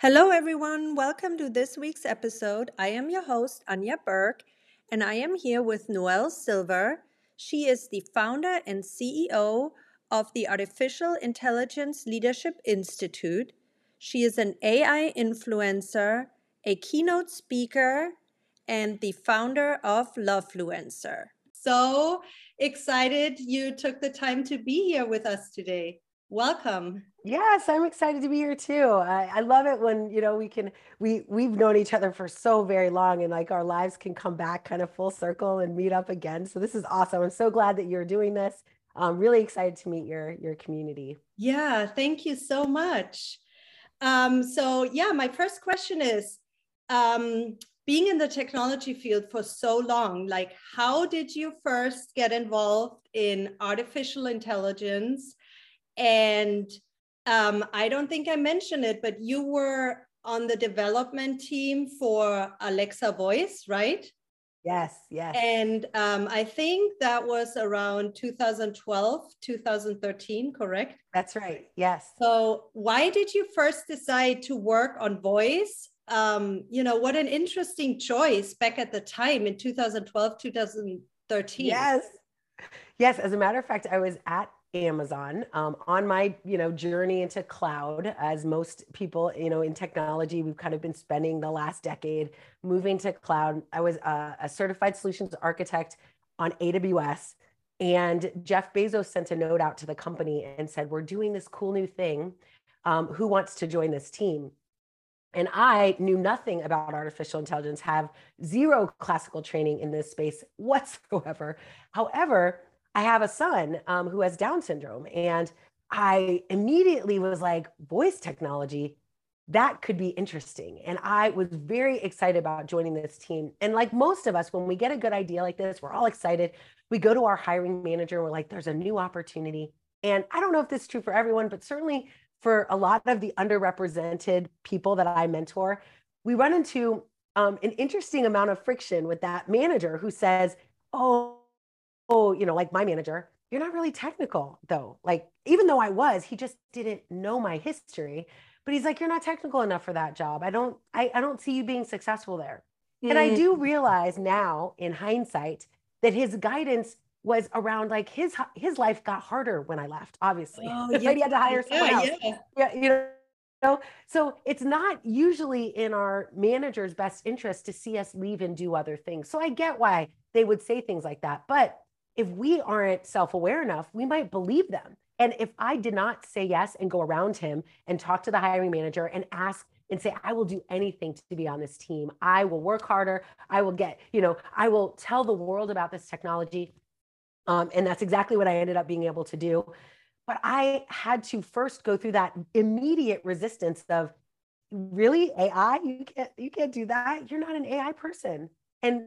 Hello, everyone. Welcome to this week's episode. I am your host, Anya Burke, and I am here with Noelle Silver. She is the founder and CEO of the Artificial Intelligence Leadership Institute. She is an AI influencer, a keynote speaker, and the founder of Lovefluencer. So excited you took the time to be here with us today. Welcome. Yes, I'm excited to be here too. I, I, love it when you know we can we we've known each other for so very long and like our lives can come back kind of full circle and meet up again. So this is awesome. I'm so glad that you're doing this. I'm really excited to meet your your community. Yeah, thank you so much. Um, so yeah, my first question is um, being in the technology field for so long, like how did you first get involved in artificial intelligence? And um, I don't think I mentioned it, but you were on the development team for Alexa Voice, right? Yes, yes. And um, I think that was around 2012, 2013, correct? That's right. Yes. So, why did you first decide to work on voice? Um, you know, what an interesting choice back at the time in 2012, 2013. Yes. Yes. As a matter of fact, I was at Amazon um, on my you know journey into cloud as most people you know in technology we've kind of been spending the last decade moving to cloud. I was a, a certified solutions architect on AWS and Jeff Bezos sent a note out to the company and said we're doing this cool new thing. Um, who wants to join this team? And I knew nothing about artificial intelligence, have zero classical training in this space whatsoever. However, I have a son um, who has Down syndrome, and I immediately was like, voice technology, that could be interesting. And I was very excited about joining this team. And like most of us, when we get a good idea like this, we're all excited. We go to our hiring manager and we're like, there's a new opportunity. And I don't know if this is true for everyone, but certainly for a lot of the underrepresented people that I mentor, we run into um, an interesting amount of friction with that manager who says, oh, oh, you know, like my manager, you're not really technical though. Like, even though I was, he just didn't know my history. But he's like, you're not technical enough for that job. I don't, I, I don't see you being successful there. Mm. And I do mm. realize now in hindsight that his guidance was around like his his life got harder when I left, obviously. Oh, yeah. he had to hire someone yeah, else. Yeah. yeah, you know. So it's not usually in our manager's best interest to see us leave and do other things. So I get why they would say things like that. But if we aren't self aware enough, we might believe them. And if I did not say yes and go around him and talk to the hiring manager and ask and say, I will do anything to be on this team, I will work harder, I will get, you know, I will tell the world about this technology. Um, and that's exactly what I ended up being able to do. But I had to first go through that immediate resistance of really AI, you can't you can't do that. You're not an AI person. And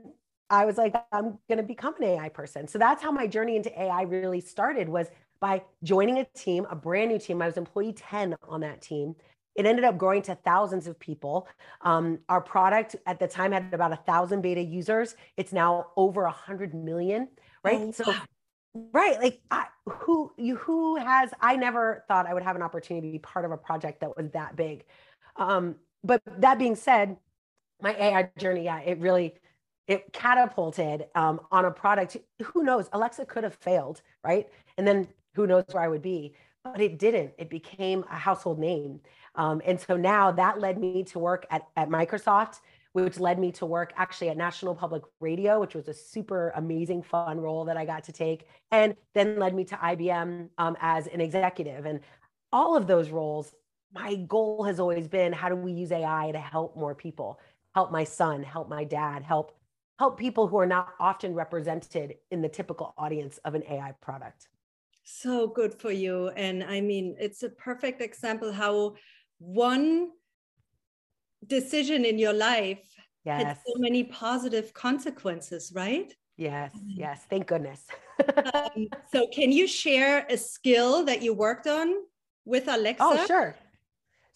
I was like, I'm going to become an AI person. So that's how my journey into AI really started was by joining a team, a brand new team. I was employee 10 on that team. It ended up growing to thousands of people. Um, our product at the time had about a thousand beta users. It's now over a hundred million, right? Oh, so, right, like I, who you who has? I never thought I would have an opportunity to be part of a project that was that big. Um, but that being said, my AI journey, yeah, it really it catapulted um, on a product. Who knows? Alexa could have failed, right? And then who knows where I would be? But it didn't. It became a household name. Um, and so now that led me to work at, at Microsoft, which led me to work actually at National Public Radio, which was a super amazing, fun role that I got to take, and then led me to IBM um, as an executive. And all of those roles, my goal has always been how do we use AI to help more people, help my son, help my dad, help help people who are not often represented in the typical audience of an AI product. So good for you. And I mean, it's a perfect example how one decision in your life yes. had so many positive consequences, right? Yes, yes. Thank goodness. um, so, can you share a skill that you worked on with Alexa? Oh, sure.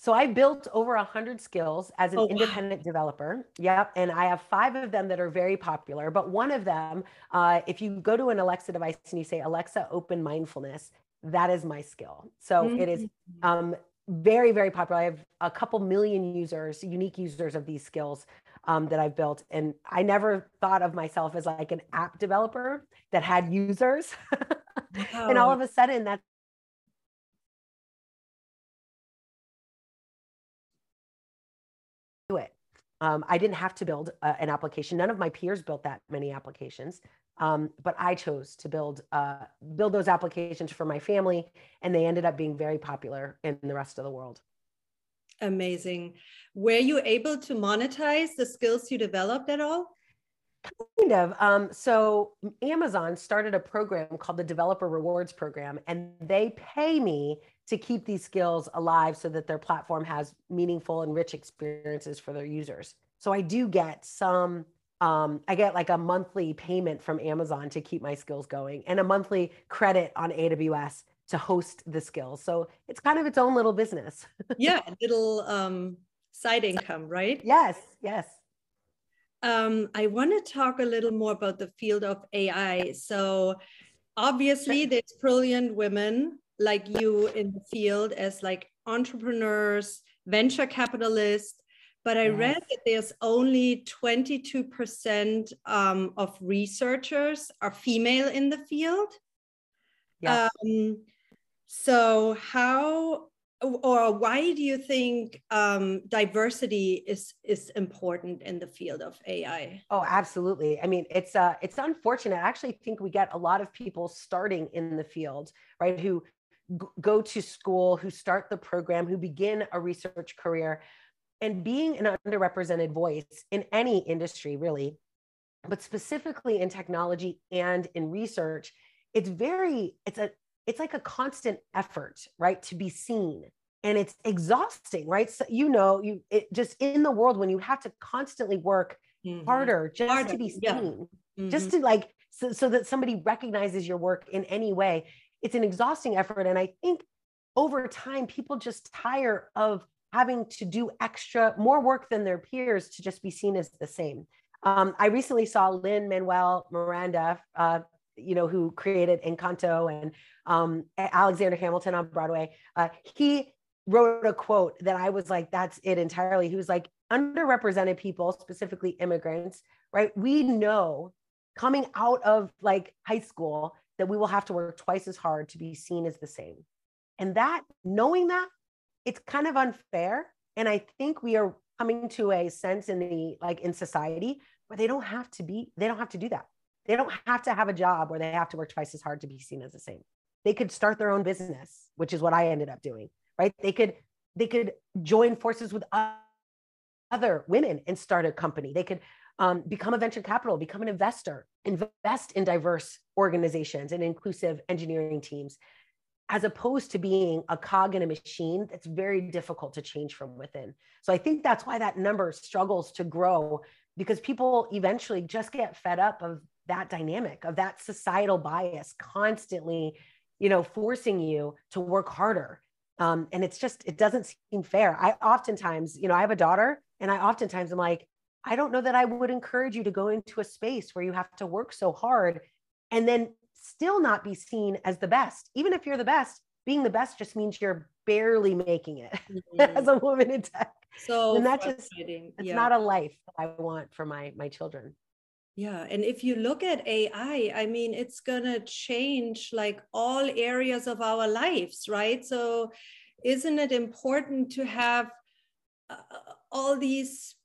So I built over a hundred skills as an oh, independent wow. developer. Yep, and I have five of them that are very popular. But one of them, uh, if you go to an Alexa device and you say Alexa, open mindfulness, that is my skill. So mm-hmm. it is mm-hmm. um, very, very popular. I have a couple million users, unique users of these skills um, that I've built. And I never thought of myself as like an app developer that had users. Wow. and all of a sudden, that's Um, I didn't have to build uh, an application. None of my peers built that many applications, um, but I chose to build uh, build those applications for my family, and they ended up being very popular in the rest of the world. Amazing. Were you able to monetize the skills you developed at all? Kind of. Um, so Amazon started a program called the Developer Rewards Program, and they pay me to keep these skills alive so that their platform has meaningful and rich experiences for their users. So I do get some, um, I get like a monthly payment from Amazon to keep my skills going and a monthly credit on AWS to host the skills. So it's kind of its own little business. yeah, little um, side income, right? Yes, yes. Um, I want to talk a little more about the field of AI. So obviously there's brilliant women like you in the field as like entrepreneurs, venture capitalists, but I yes. read that there's only 22% um, of researchers are female in the field. Yeah. Um, so how or why do you think um, diversity is is important in the field of AI? Oh, absolutely. I mean, it's uh, it's unfortunate. I actually think we get a lot of people starting in the field, right, who go to school, who start the program, who begin a research career, and being an underrepresented voice in any industry, really, but specifically in technology and in research, it's very, it's a, it's like a constant effort, right, to be seen. And it's exhausting, right? So, you know, you it just in the world when you have to constantly work mm-hmm. harder just harder. to be seen, yeah. mm-hmm. just to like so, so that somebody recognizes your work in any way it's an exhausting effort. And I think over time, people just tire of having to do extra, more work than their peers to just be seen as the same. Um, I recently saw Lin-Manuel Miranda, uh, you know, who created Encanto and um, Alexander Hamilton on Broadway. Uh, he wrote a quote that I was like, that's it entirely. He was like, underrepresented people, specifically immigrants, right? We know coming out of like high school that we will have to work twice as hard to be seen as the same. And that, knowing that, it's kind of unfair. And I think we are coming to a sense in the like in society where they don't have to be, they don't have to do that. They don't have to have a job where they have to work twice as hard to be seen as the same. They could start their own business, which is what I ended up doing, right? They could they could join forces with other women and start a company. They could um, become a venture capital, become an investor, invest in diverse organizations and inclusive engineering teams, as opposed to being a cog in a machine that's very difficult to change from within. So I think that's why that number struggles to grow because people eventually just get fed up of that dynamic, of that societal bias constantly, you know, forcing you to work harder. Um, and it's just, it doesn't seem fair. I oftentimes, you know, I have a daughter and I oftentimes i'm like, I don't know that I would encourage you to go into a space where you have to work so hard and then still not be seen as the best. Even if you're the best, being the best just means you're barely making it mm-hmm. as a woman in tech. So and that just it's yeah. not a life that I want for my my children. Yeah, and if you look at AI, I mean, it's gonna change like all areas of our lives, right? So, isn't it important to have uh, all these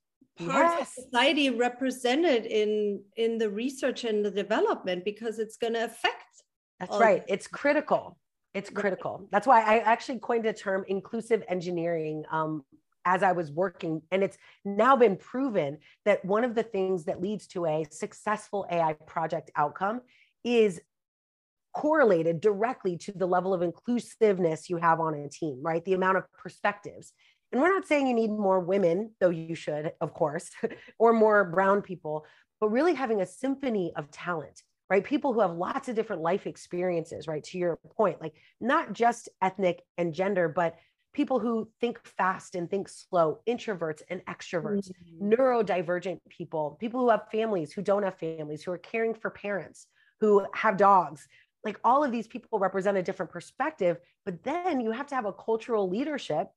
parts yes. of society represented in in the research and the development because it's going to affect that's right it's critical it's critical that's why i actually coined the term inclusive engineering um, as i was working and it's now been proven that one of the things that leads to a successful ai project outcome is correlated directly to the level of inclusiveness you have on a team right the amount of perspectives and we're not saying you need more women, though you should, of course, or more brown people, but really having a symphony of talent, right? People who have lots of different life experiences, right? To your point, like not just ethnic and gender, but people who think fast and think slow, introverts and extroverts, mm-hmm. neurodivergent people, people who have families, who don't have families, who are caring for parents, who have dogs, like all of these people represent a different perspective but then you have to have a cultural leadership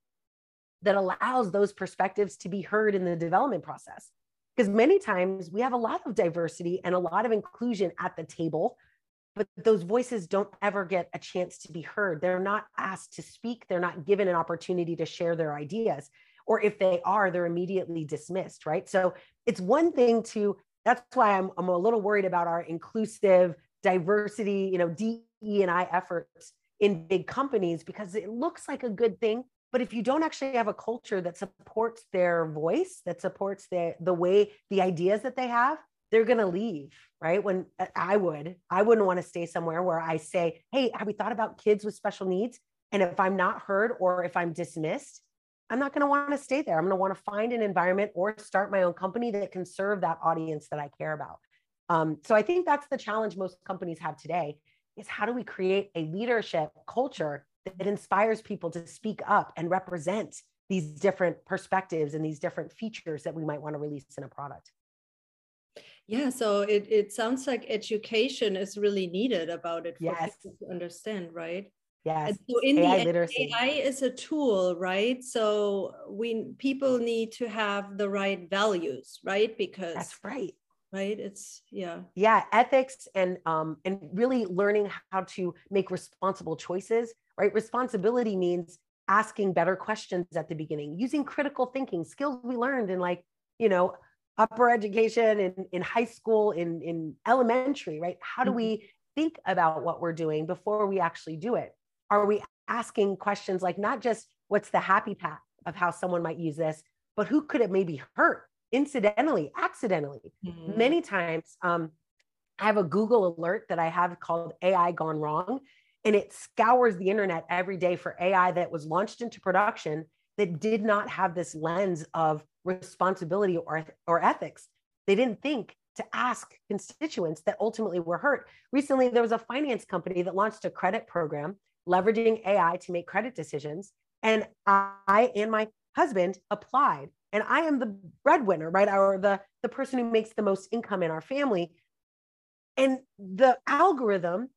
that allows those perspectives to be heard in the development process because many times we have a lot of diversity and a lot of inclusion at the table but those voices don't ever get a chance to be heard. They're not asked to speak. They're not given an opportunity to share their ideas or if they are they're immediately dismissed right? So it's one thing to that's why I'm, I'm a little worried about our inclusive diversity you know de and i efforts in big companies because it looks like a good thing. But if you don't actually have a culture that supports their voice that supports the the way the ideas that they have they're going to leave right? When uh, i would i wouldn't want to stay somewhere where i say hey have we thought about kids with special needs? And if i'm not heard or if i'm dismissed i'm not going to want to stay there. I'm going to want to find an environment or start my own company that can serve that audience that i care about. Um, so i think that's the challenge most companies have today is how do we create a leadership culture that inspires people to speak up and represent these different perspectives and these different features that we might want to release in a product yeah so it, it sounds like education is really needed about it for yes. people to understand right? Yes and so in AI the literacy. AI is a tool right? So we people need to have the right values right? Because that's right. right? It's yeah. Yeah ethics and um and really learning how to make responsible choices right? Responsibility means asking better questions at the beginning using critical thinking skills we learned in like you know upper education in, in high school in, in elementary right how do mm-hmm. we think about what we're doing before we actually do it are we asking questions like not just what's the happy path of how someone might use this but who could it maybe hurt incidentally accidentally mm-hmm. many times um, i have a google alert that i have called ai gone wrong and it scours the internet every day for ai that was launched into production that did not have this lens of responsibility or, or ethics. They didn't think to ask constituents that ultimately were hurt. Recently, there was a finance company that launched a credit program leveraging AI to make credit decisions. And I and my husband applied, and I am the breadwinner, right? Or the, the person who makes the most income in our family. And the algorithm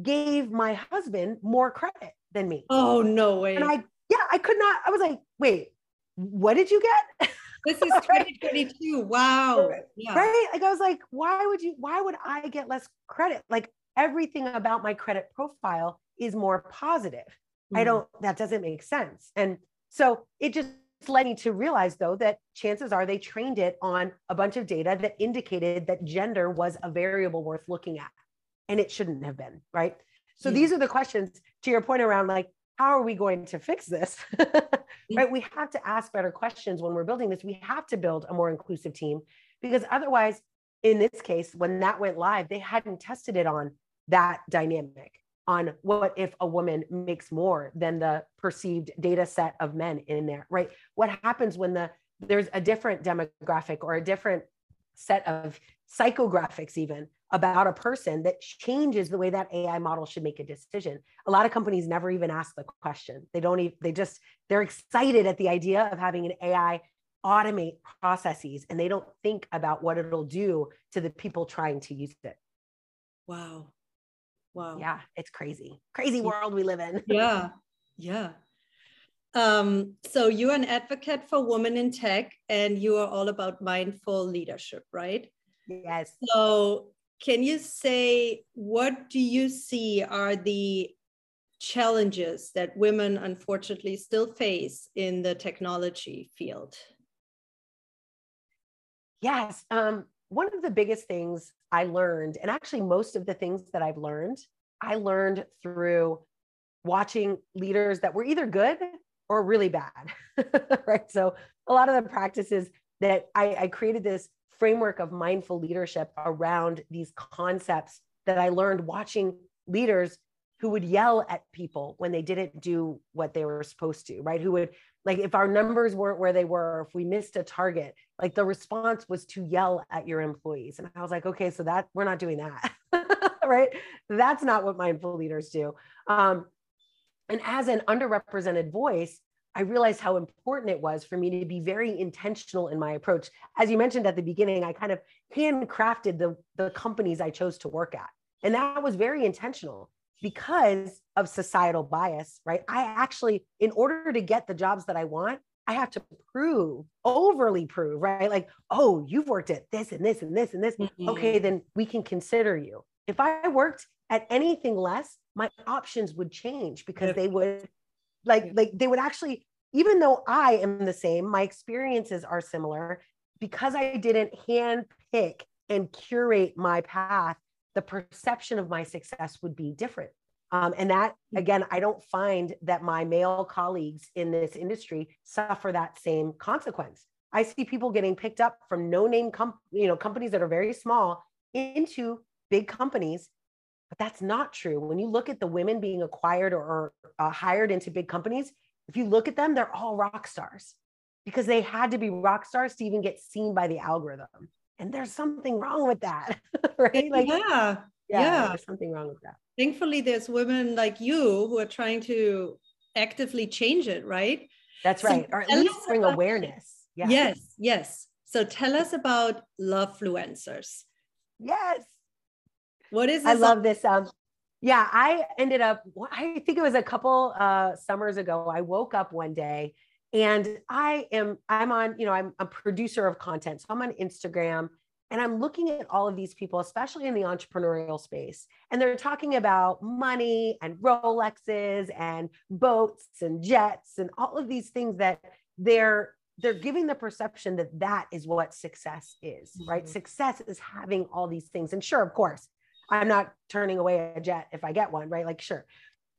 gave my husband more credit than me. Oh, no way. And I, yeah, I could not, I was like, wait, what did you get? this is 2022. Wow. Yeah. Right. Like I was like, why would you, why would I get less credit? Like everything about my credit profile is more positive. Mm-hmm. I don't, that doesn't make sense. And so it just led me to realize though that chances are they trained it on a bunch of data that indicated that gender was a variable worth looking at. And it shouldn't have been. Right. So yeah. these are the questions to your point around like, how are we going to fix this? Mm. right? We have to ask better questions when we're building this. We have to build a more inclusive team because otherwise, in this case, when that went live, they hadn't tested it on that dynamic on what if a woman makes more than the perceived data set of men in there, right? What happens when the there's a different demographic or a different set of psychographics even about a person that changes the way that AI model should make a decision. A lot of companies never even ask the question. They don't even, they just, they're excited at the idea of having an AI automate processes and they don't think about what it'll do to the people trying to use it. Wow. Wow. Yeah, it's crazy. Crazy world we live in. Yeah. Yeah. Um, so you're an advocate for women in tech and you are all about mindful leadership, right? Yes. So can you say what do you see are the challenges that women unfortunately still face in the technology field? Yes. Um, one of the biggest things I learned, and actually most of the things that I've learned, I learned through watching leaders that were either good or really bad. right. So a lot of the practices that I, I created this framework of mindful leadership around these concepts that I learned watching leaders who would yell at people when they didn't do what they were supposed to, right? Who would, like, if our numbers weren't where they were, if we missed a target, like the response was to yell at your employees. And I was like, okay, so that we're not doing that, right? That's not what mindful leaders do. Um, and as an underrepresented voice, I realized how important it was for me to be very intentional in my approach. As you mentioned at the beginning, I kind of handcrafted the, the companies I chose to work at. And that was very intentional because of societal bias, right? I actually, in order to get the jobs that I want, I have to prove, overly prove, right? Like, oh, you've worked at this and this and this and this. Mm-hmm. Okay, then we can consider you. If I worked at anything less, my options would change because they would like like they would actually even though I am the same, my experiences are similar because I didn't hand pick and curate my path, the perception of my success would be different. Um, and that, hmm. again, I don't find that my male colleagues in this industry suffer that same consequence. I see people getting picked up from no name, com- you know, companies that are very small into big companies. But that's not true. When you look at the women being acquired or, uh, hired into big companies, if you look at them, they're all rock stars because they had to be rock stars to even get seen by the algorithm. And there's something wrong with that, right? Like, yeah, yeah, yeah, there's something wrong with that. Thankfully, there's women like you who are trying to actively change it, right? That's so right. Or at least bring about, awareness. Yeah. Yes, yes. So tell us about love fluencers. Yes. What is this? I love this. Um, yeah, I ended up, I think it was a couple uh, summers ago. I woke up one day and I am, I'm on, you know, I'm a producer of content. So I'm on Instagram and I'm looking at all of these people, especially in the entrepreneurial space. And they're talking about money and Rolexes and boats and jets and all of these things that they're they're giving the perception that that is what success is right mm-hmm. success is having all these things and sure of course I'm not turning away a jet if I get one, right? Like, sure.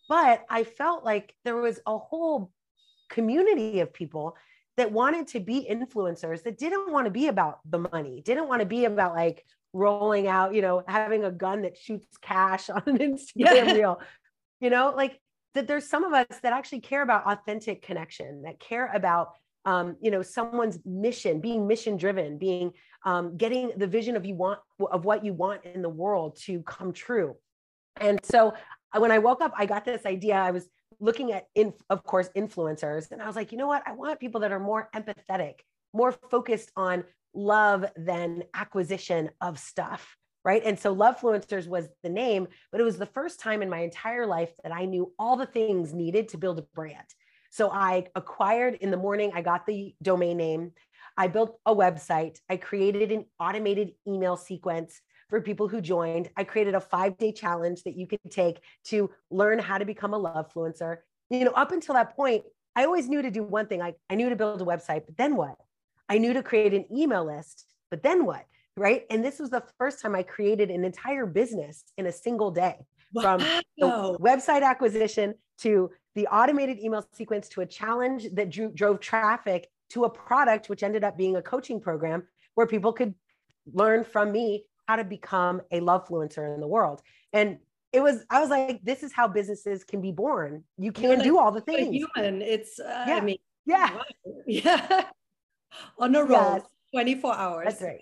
But I felt like there was a whole community of people that wanted to be influencers that didn't want to be about the money, didn't want to be about like rolling out, you know, having a gun that shoots cash on an Instagram yeah. reel, you know, like that there's some of us that actually care about authentic connection, that care about um, you know someone's mission being mission driven being um, getting the vision of you want of what you want in the world to come true. And so uh, when i woke up i got this idea. I was looking at in, of course influencers and i was like you know what? I want people that are more empathetic more focused on love than acquisition of stuff right? And so love fluencers was the name but it was the first time in my entire life that i knew all the things needed to build a brand so I acquired in the morning, I got the domain name. I built a website. I created an automated email sequence for people who joined. I created a five day challenge that you could take to learn how to become a love fluencer. You know, up until that point, I always knew to do one thing. I, I knew to build a website, but then what? I knew to create an email list, but then what? Right. And this was the first time I created an entire business in a single day wow. from the website acquisition to the automated email sequence to a challenge that drew, drove traffic to a product, which ended up being a coaching program where people could learn from me how to become a love fluencer in the world. And it was, I was like, this is how businesses can be born. You can do all the things. Human. It's, uh, yeah. I mean, yeah. Wow. Yeah. On a roll, yes. 24 hours. That's right.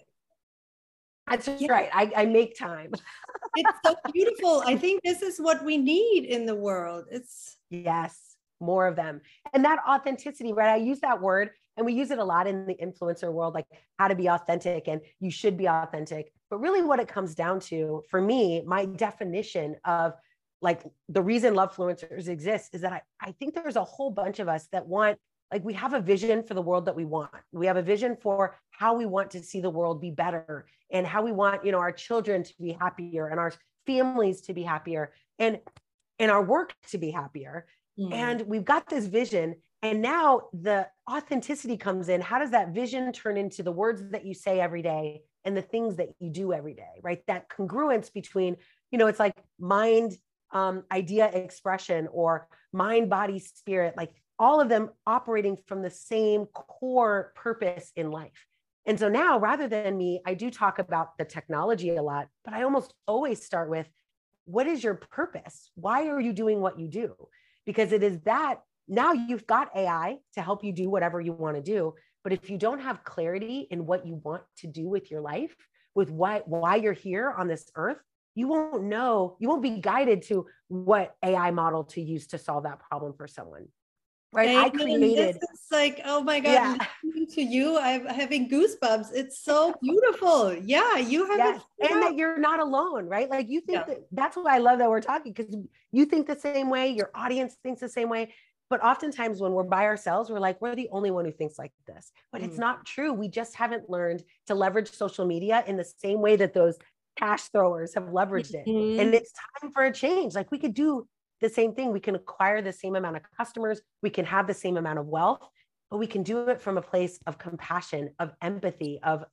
That's yeah. right. I, I make time. it's so beautiful. I think this is what we need in the world. It's yes, more of them. And that authenticity, right? I use that word and we use it a lot in the influencer world, like how to be authentic and you should be authentic. But really, what it comes down to for me, my definition of like the reason love fluencers exist is that I, I think there's a whole bunch of us that want like we have a vision for the world that we want. We have a vision for how we want to see the world be better and how we want you know our children to be happier and our families to be happier and and our work to be happier. Mm. and we've got this vision and now the authenticity comes in. How does that vision turn into the words that you say every day and the things that you do every day right? That congruence between you know it's like mind um, idea expression or mind body spirit like all of them operating from the same core purpose in life. And so now, rather than me, I do talk about the technology a lot, but I almost always start with what is your purpose? Why are you doing what you do? Because it is that now you've got AI to help you do whatever you want to do. But if you don't have clarity in what you want to do with your life, with why, why you're here on this earth, you won't know, you won't be guided to what AI model to use to solve that problem for someone. Right? I, I created. Is like, oh my God, yeah. to you, I'm having goosebumps. It's so beautiful. Yeah, you have yes. and that you're not alone, right? Like you think yeah. that that's why I love that we're talking because you think the same way, your audience thinks the same way. But oftentimes when we're by ourselves, we're like, we're the only one who thinks like this. But mm. it's not true. We just haven't learned to leverage social media in the same way that those cash throwers have leveraged it. Mm-hmm. And it's time for a change. Like we could do the same thing. We can acquire the same amount of customers, we can have the same amount of wealth, but we can do it from a place of compassion, of empathy, of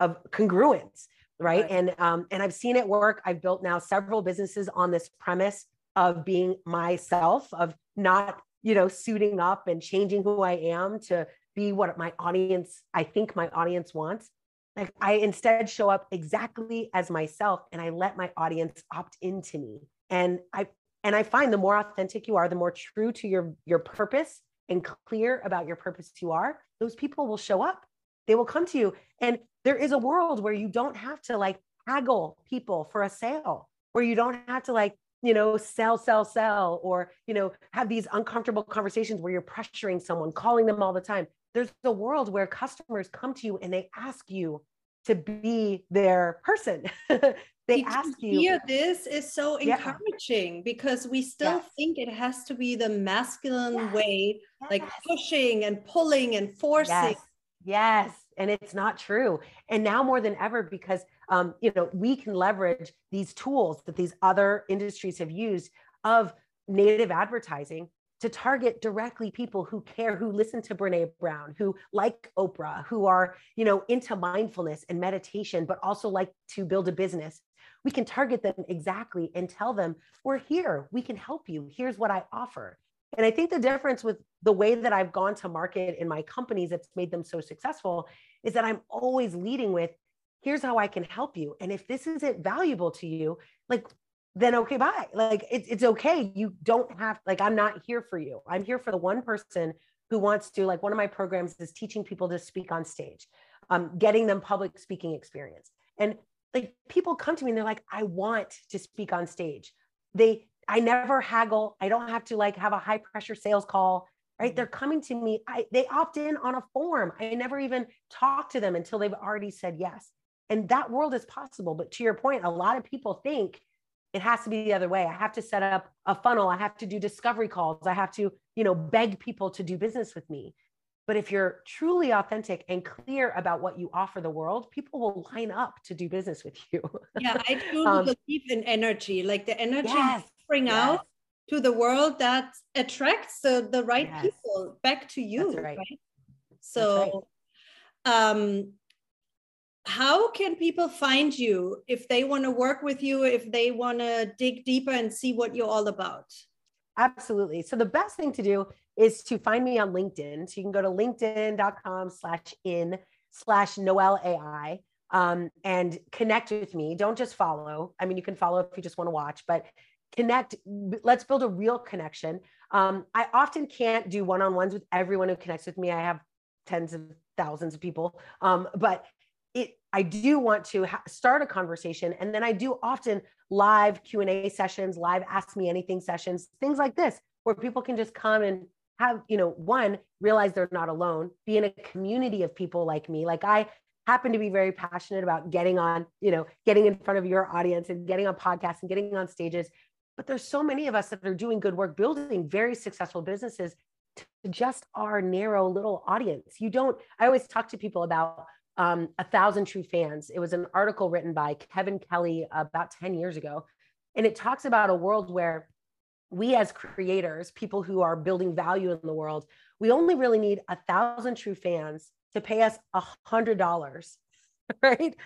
of congruence, right? right. And um, and I've seen it work. I've built now several businesses on this premise of being myself, of not you know suiting up and changing who I am to be what my audience I think my audience wants. Like I instead show up exactly as myself and I let my audience opt into me. And I and i find the more authentic you are the more true to your your purpose and clear about your purpose you are those people will show up. They will come to you. And there is a world where you don't have to like haggle people for a sale where you don't have to like you know sell sell sell or you know have these uncomfortable conversations where you're pressuring someone calling them all the time. There's a world where customers come to you and they ask you to be their person they ask you hear this is so encouraging yeah. because we still yes. think it has to be the masculine yes. way yes. like pushing and pulling and forcing yes. yes and it's not true and now more than ever because um, you know we can leverage these tools that these other industries have used of native advertising to target directly people who care, who listen to Brene Brown, who like Oprah, who are, you know, into mindfulness and meditation, but also like to build a business we can target them exactly and tell them, we're here, we can help you. Here's what I offer. And I think the difference with the way that I've gone to market in my companies that's made them so successful is that I'm always leading with, here's how I can help you. And if this isn't valuable to you, like, then okay, bye. Like, it, it's okay. You don't have, like, I'm not here for you. I'm here for the one person who wants to, like, one of my programs is teaching people to speak on stage, um, getting them public speaking experience. And like people come to me and they're like, I want to speak on stage. They, I never haggle. I don't have to like have a high pressure sales call, right? They're coming to me. I, they opt in on a form. I never even talk to them until they've already said yes. And that world is possible. But to your point, a lot of people think it has to be the other way. I have to set up a funnel. I have to do discovery calls. I have to, you know, beg people to do business with me. But if you're truly authentic and clear about what you offer the world, people will line up to do business with you. yeah, I truly um, believe in energy, like the energy yes, bring yes. out to the world that attracts the, the right yes. people back to you. Right. right. So, right. um, how can people find you if they want to work with you, if they want to dig deeper and see what you're all about? Absolutely. So the best thing to do is to find me on LinkedIn. So you can go to linkedin.com slash in slash Noelle AI um, and connect with me. Don't just follow. I mean, you can follow if you just want to watch, but connect. Let's build a real connection. Um, I often can't do one-on-ones with everyone who connects with me. I have tens of thousands of people, um, but I do want to ha- start a conversation, and then I do often live Q and A sessions, live Ask Me Anything sessions, things like this, where people can just come and have, you know, one, realize they're not alone, be in a community of people like me. Like I happen to be very passionate about getting on, you know, getting in front of your audience and getting on podcasts and getting on stages. But there's so many of us that are doing good work, building very successful businesses to just our narrow little audience. You don't, I always talk to people about um, A Thousand True Fans. It was an article written by Kevin Kelly about 10 years ago. And it talks about a world where we as creators, people who are building value in the world, we only really need a thousand true fans to pay us a hundred dollars, right?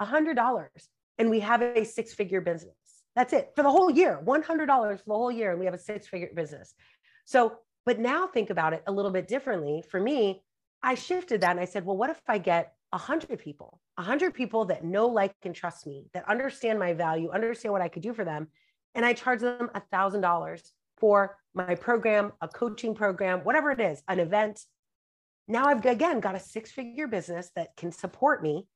A hundred dollars. And we have a six figure business. That's it for the whole year, $100 for the whole year. And we have a six figure business. So, but now think about it a little bit differently. For me, I shifted that and I said, well, what if I get a hundred people, a hundred people that know, like, and trust me, that understand my value, understand what I could do for them and I charge them a thousand dollars for my program, a coaching program, whatever it is, an event. Now I've again got a six figure business that can support me,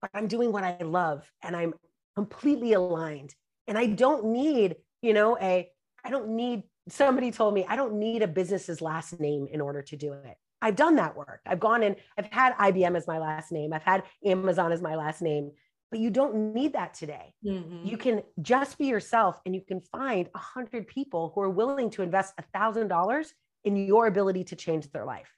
but I'm doing what I love and I'm completely aligned. And I don't need, you know, a, I don't need somebody told me I don't need a business's last name in order to do it. I've done that work. I've gone in, I've had IBM as my last name, I've had Amazon as my last name, but you don't need that today. Mm-hmm. You can just be yourself and you can find a hundred people who are willing to invest a thousand dollars in your ability to change their life.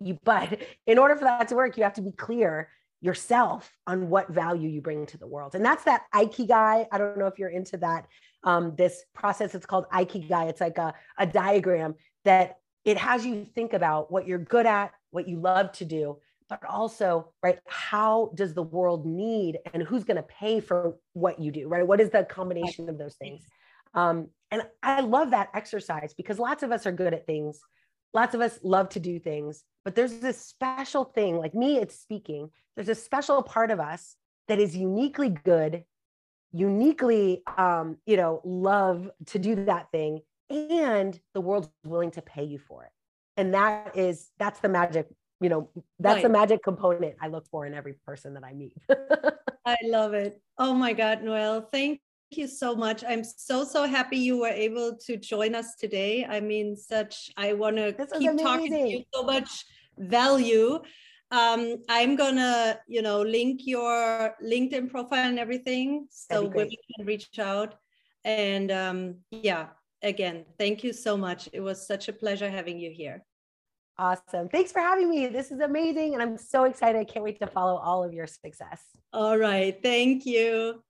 You, but in order for that to work, you have to be clear yourself on what value you bring to the world. And that's that Ikigai. I don't know if you're into that. Um, this process, it's called Ikigai. It's like a, a diagram that it has you think about what you're good at, what you love to do, but also, right, how does the world need and who's going to pay for what you do, right? What is the combination of those things? Um, and I love that exercise because lots of us are good at things. Lots of us love to do things, but there's this special thing, like me, it's speaking. There's a special part of us that is uniquely good, uniquely, um, you know, love to do that thing and the world's willing to pay you for it. And that is that's the magic you know that's right. the magic component i look for in every person that i meet. I love it. Oh my god noelle thank you so much. I'm so so happy you were able to join us today. I mean such i want to keep talking to you so much value. Um, i'm gonna you know link your linkedin profile and everything so women can reach out. And um, yeah again, thank you so much. It was such a pleasure having you here. Awesome. Thanks for having me. This is amazing. And I'm so excited. I can't wait to follow all of your success. All right. Thank you.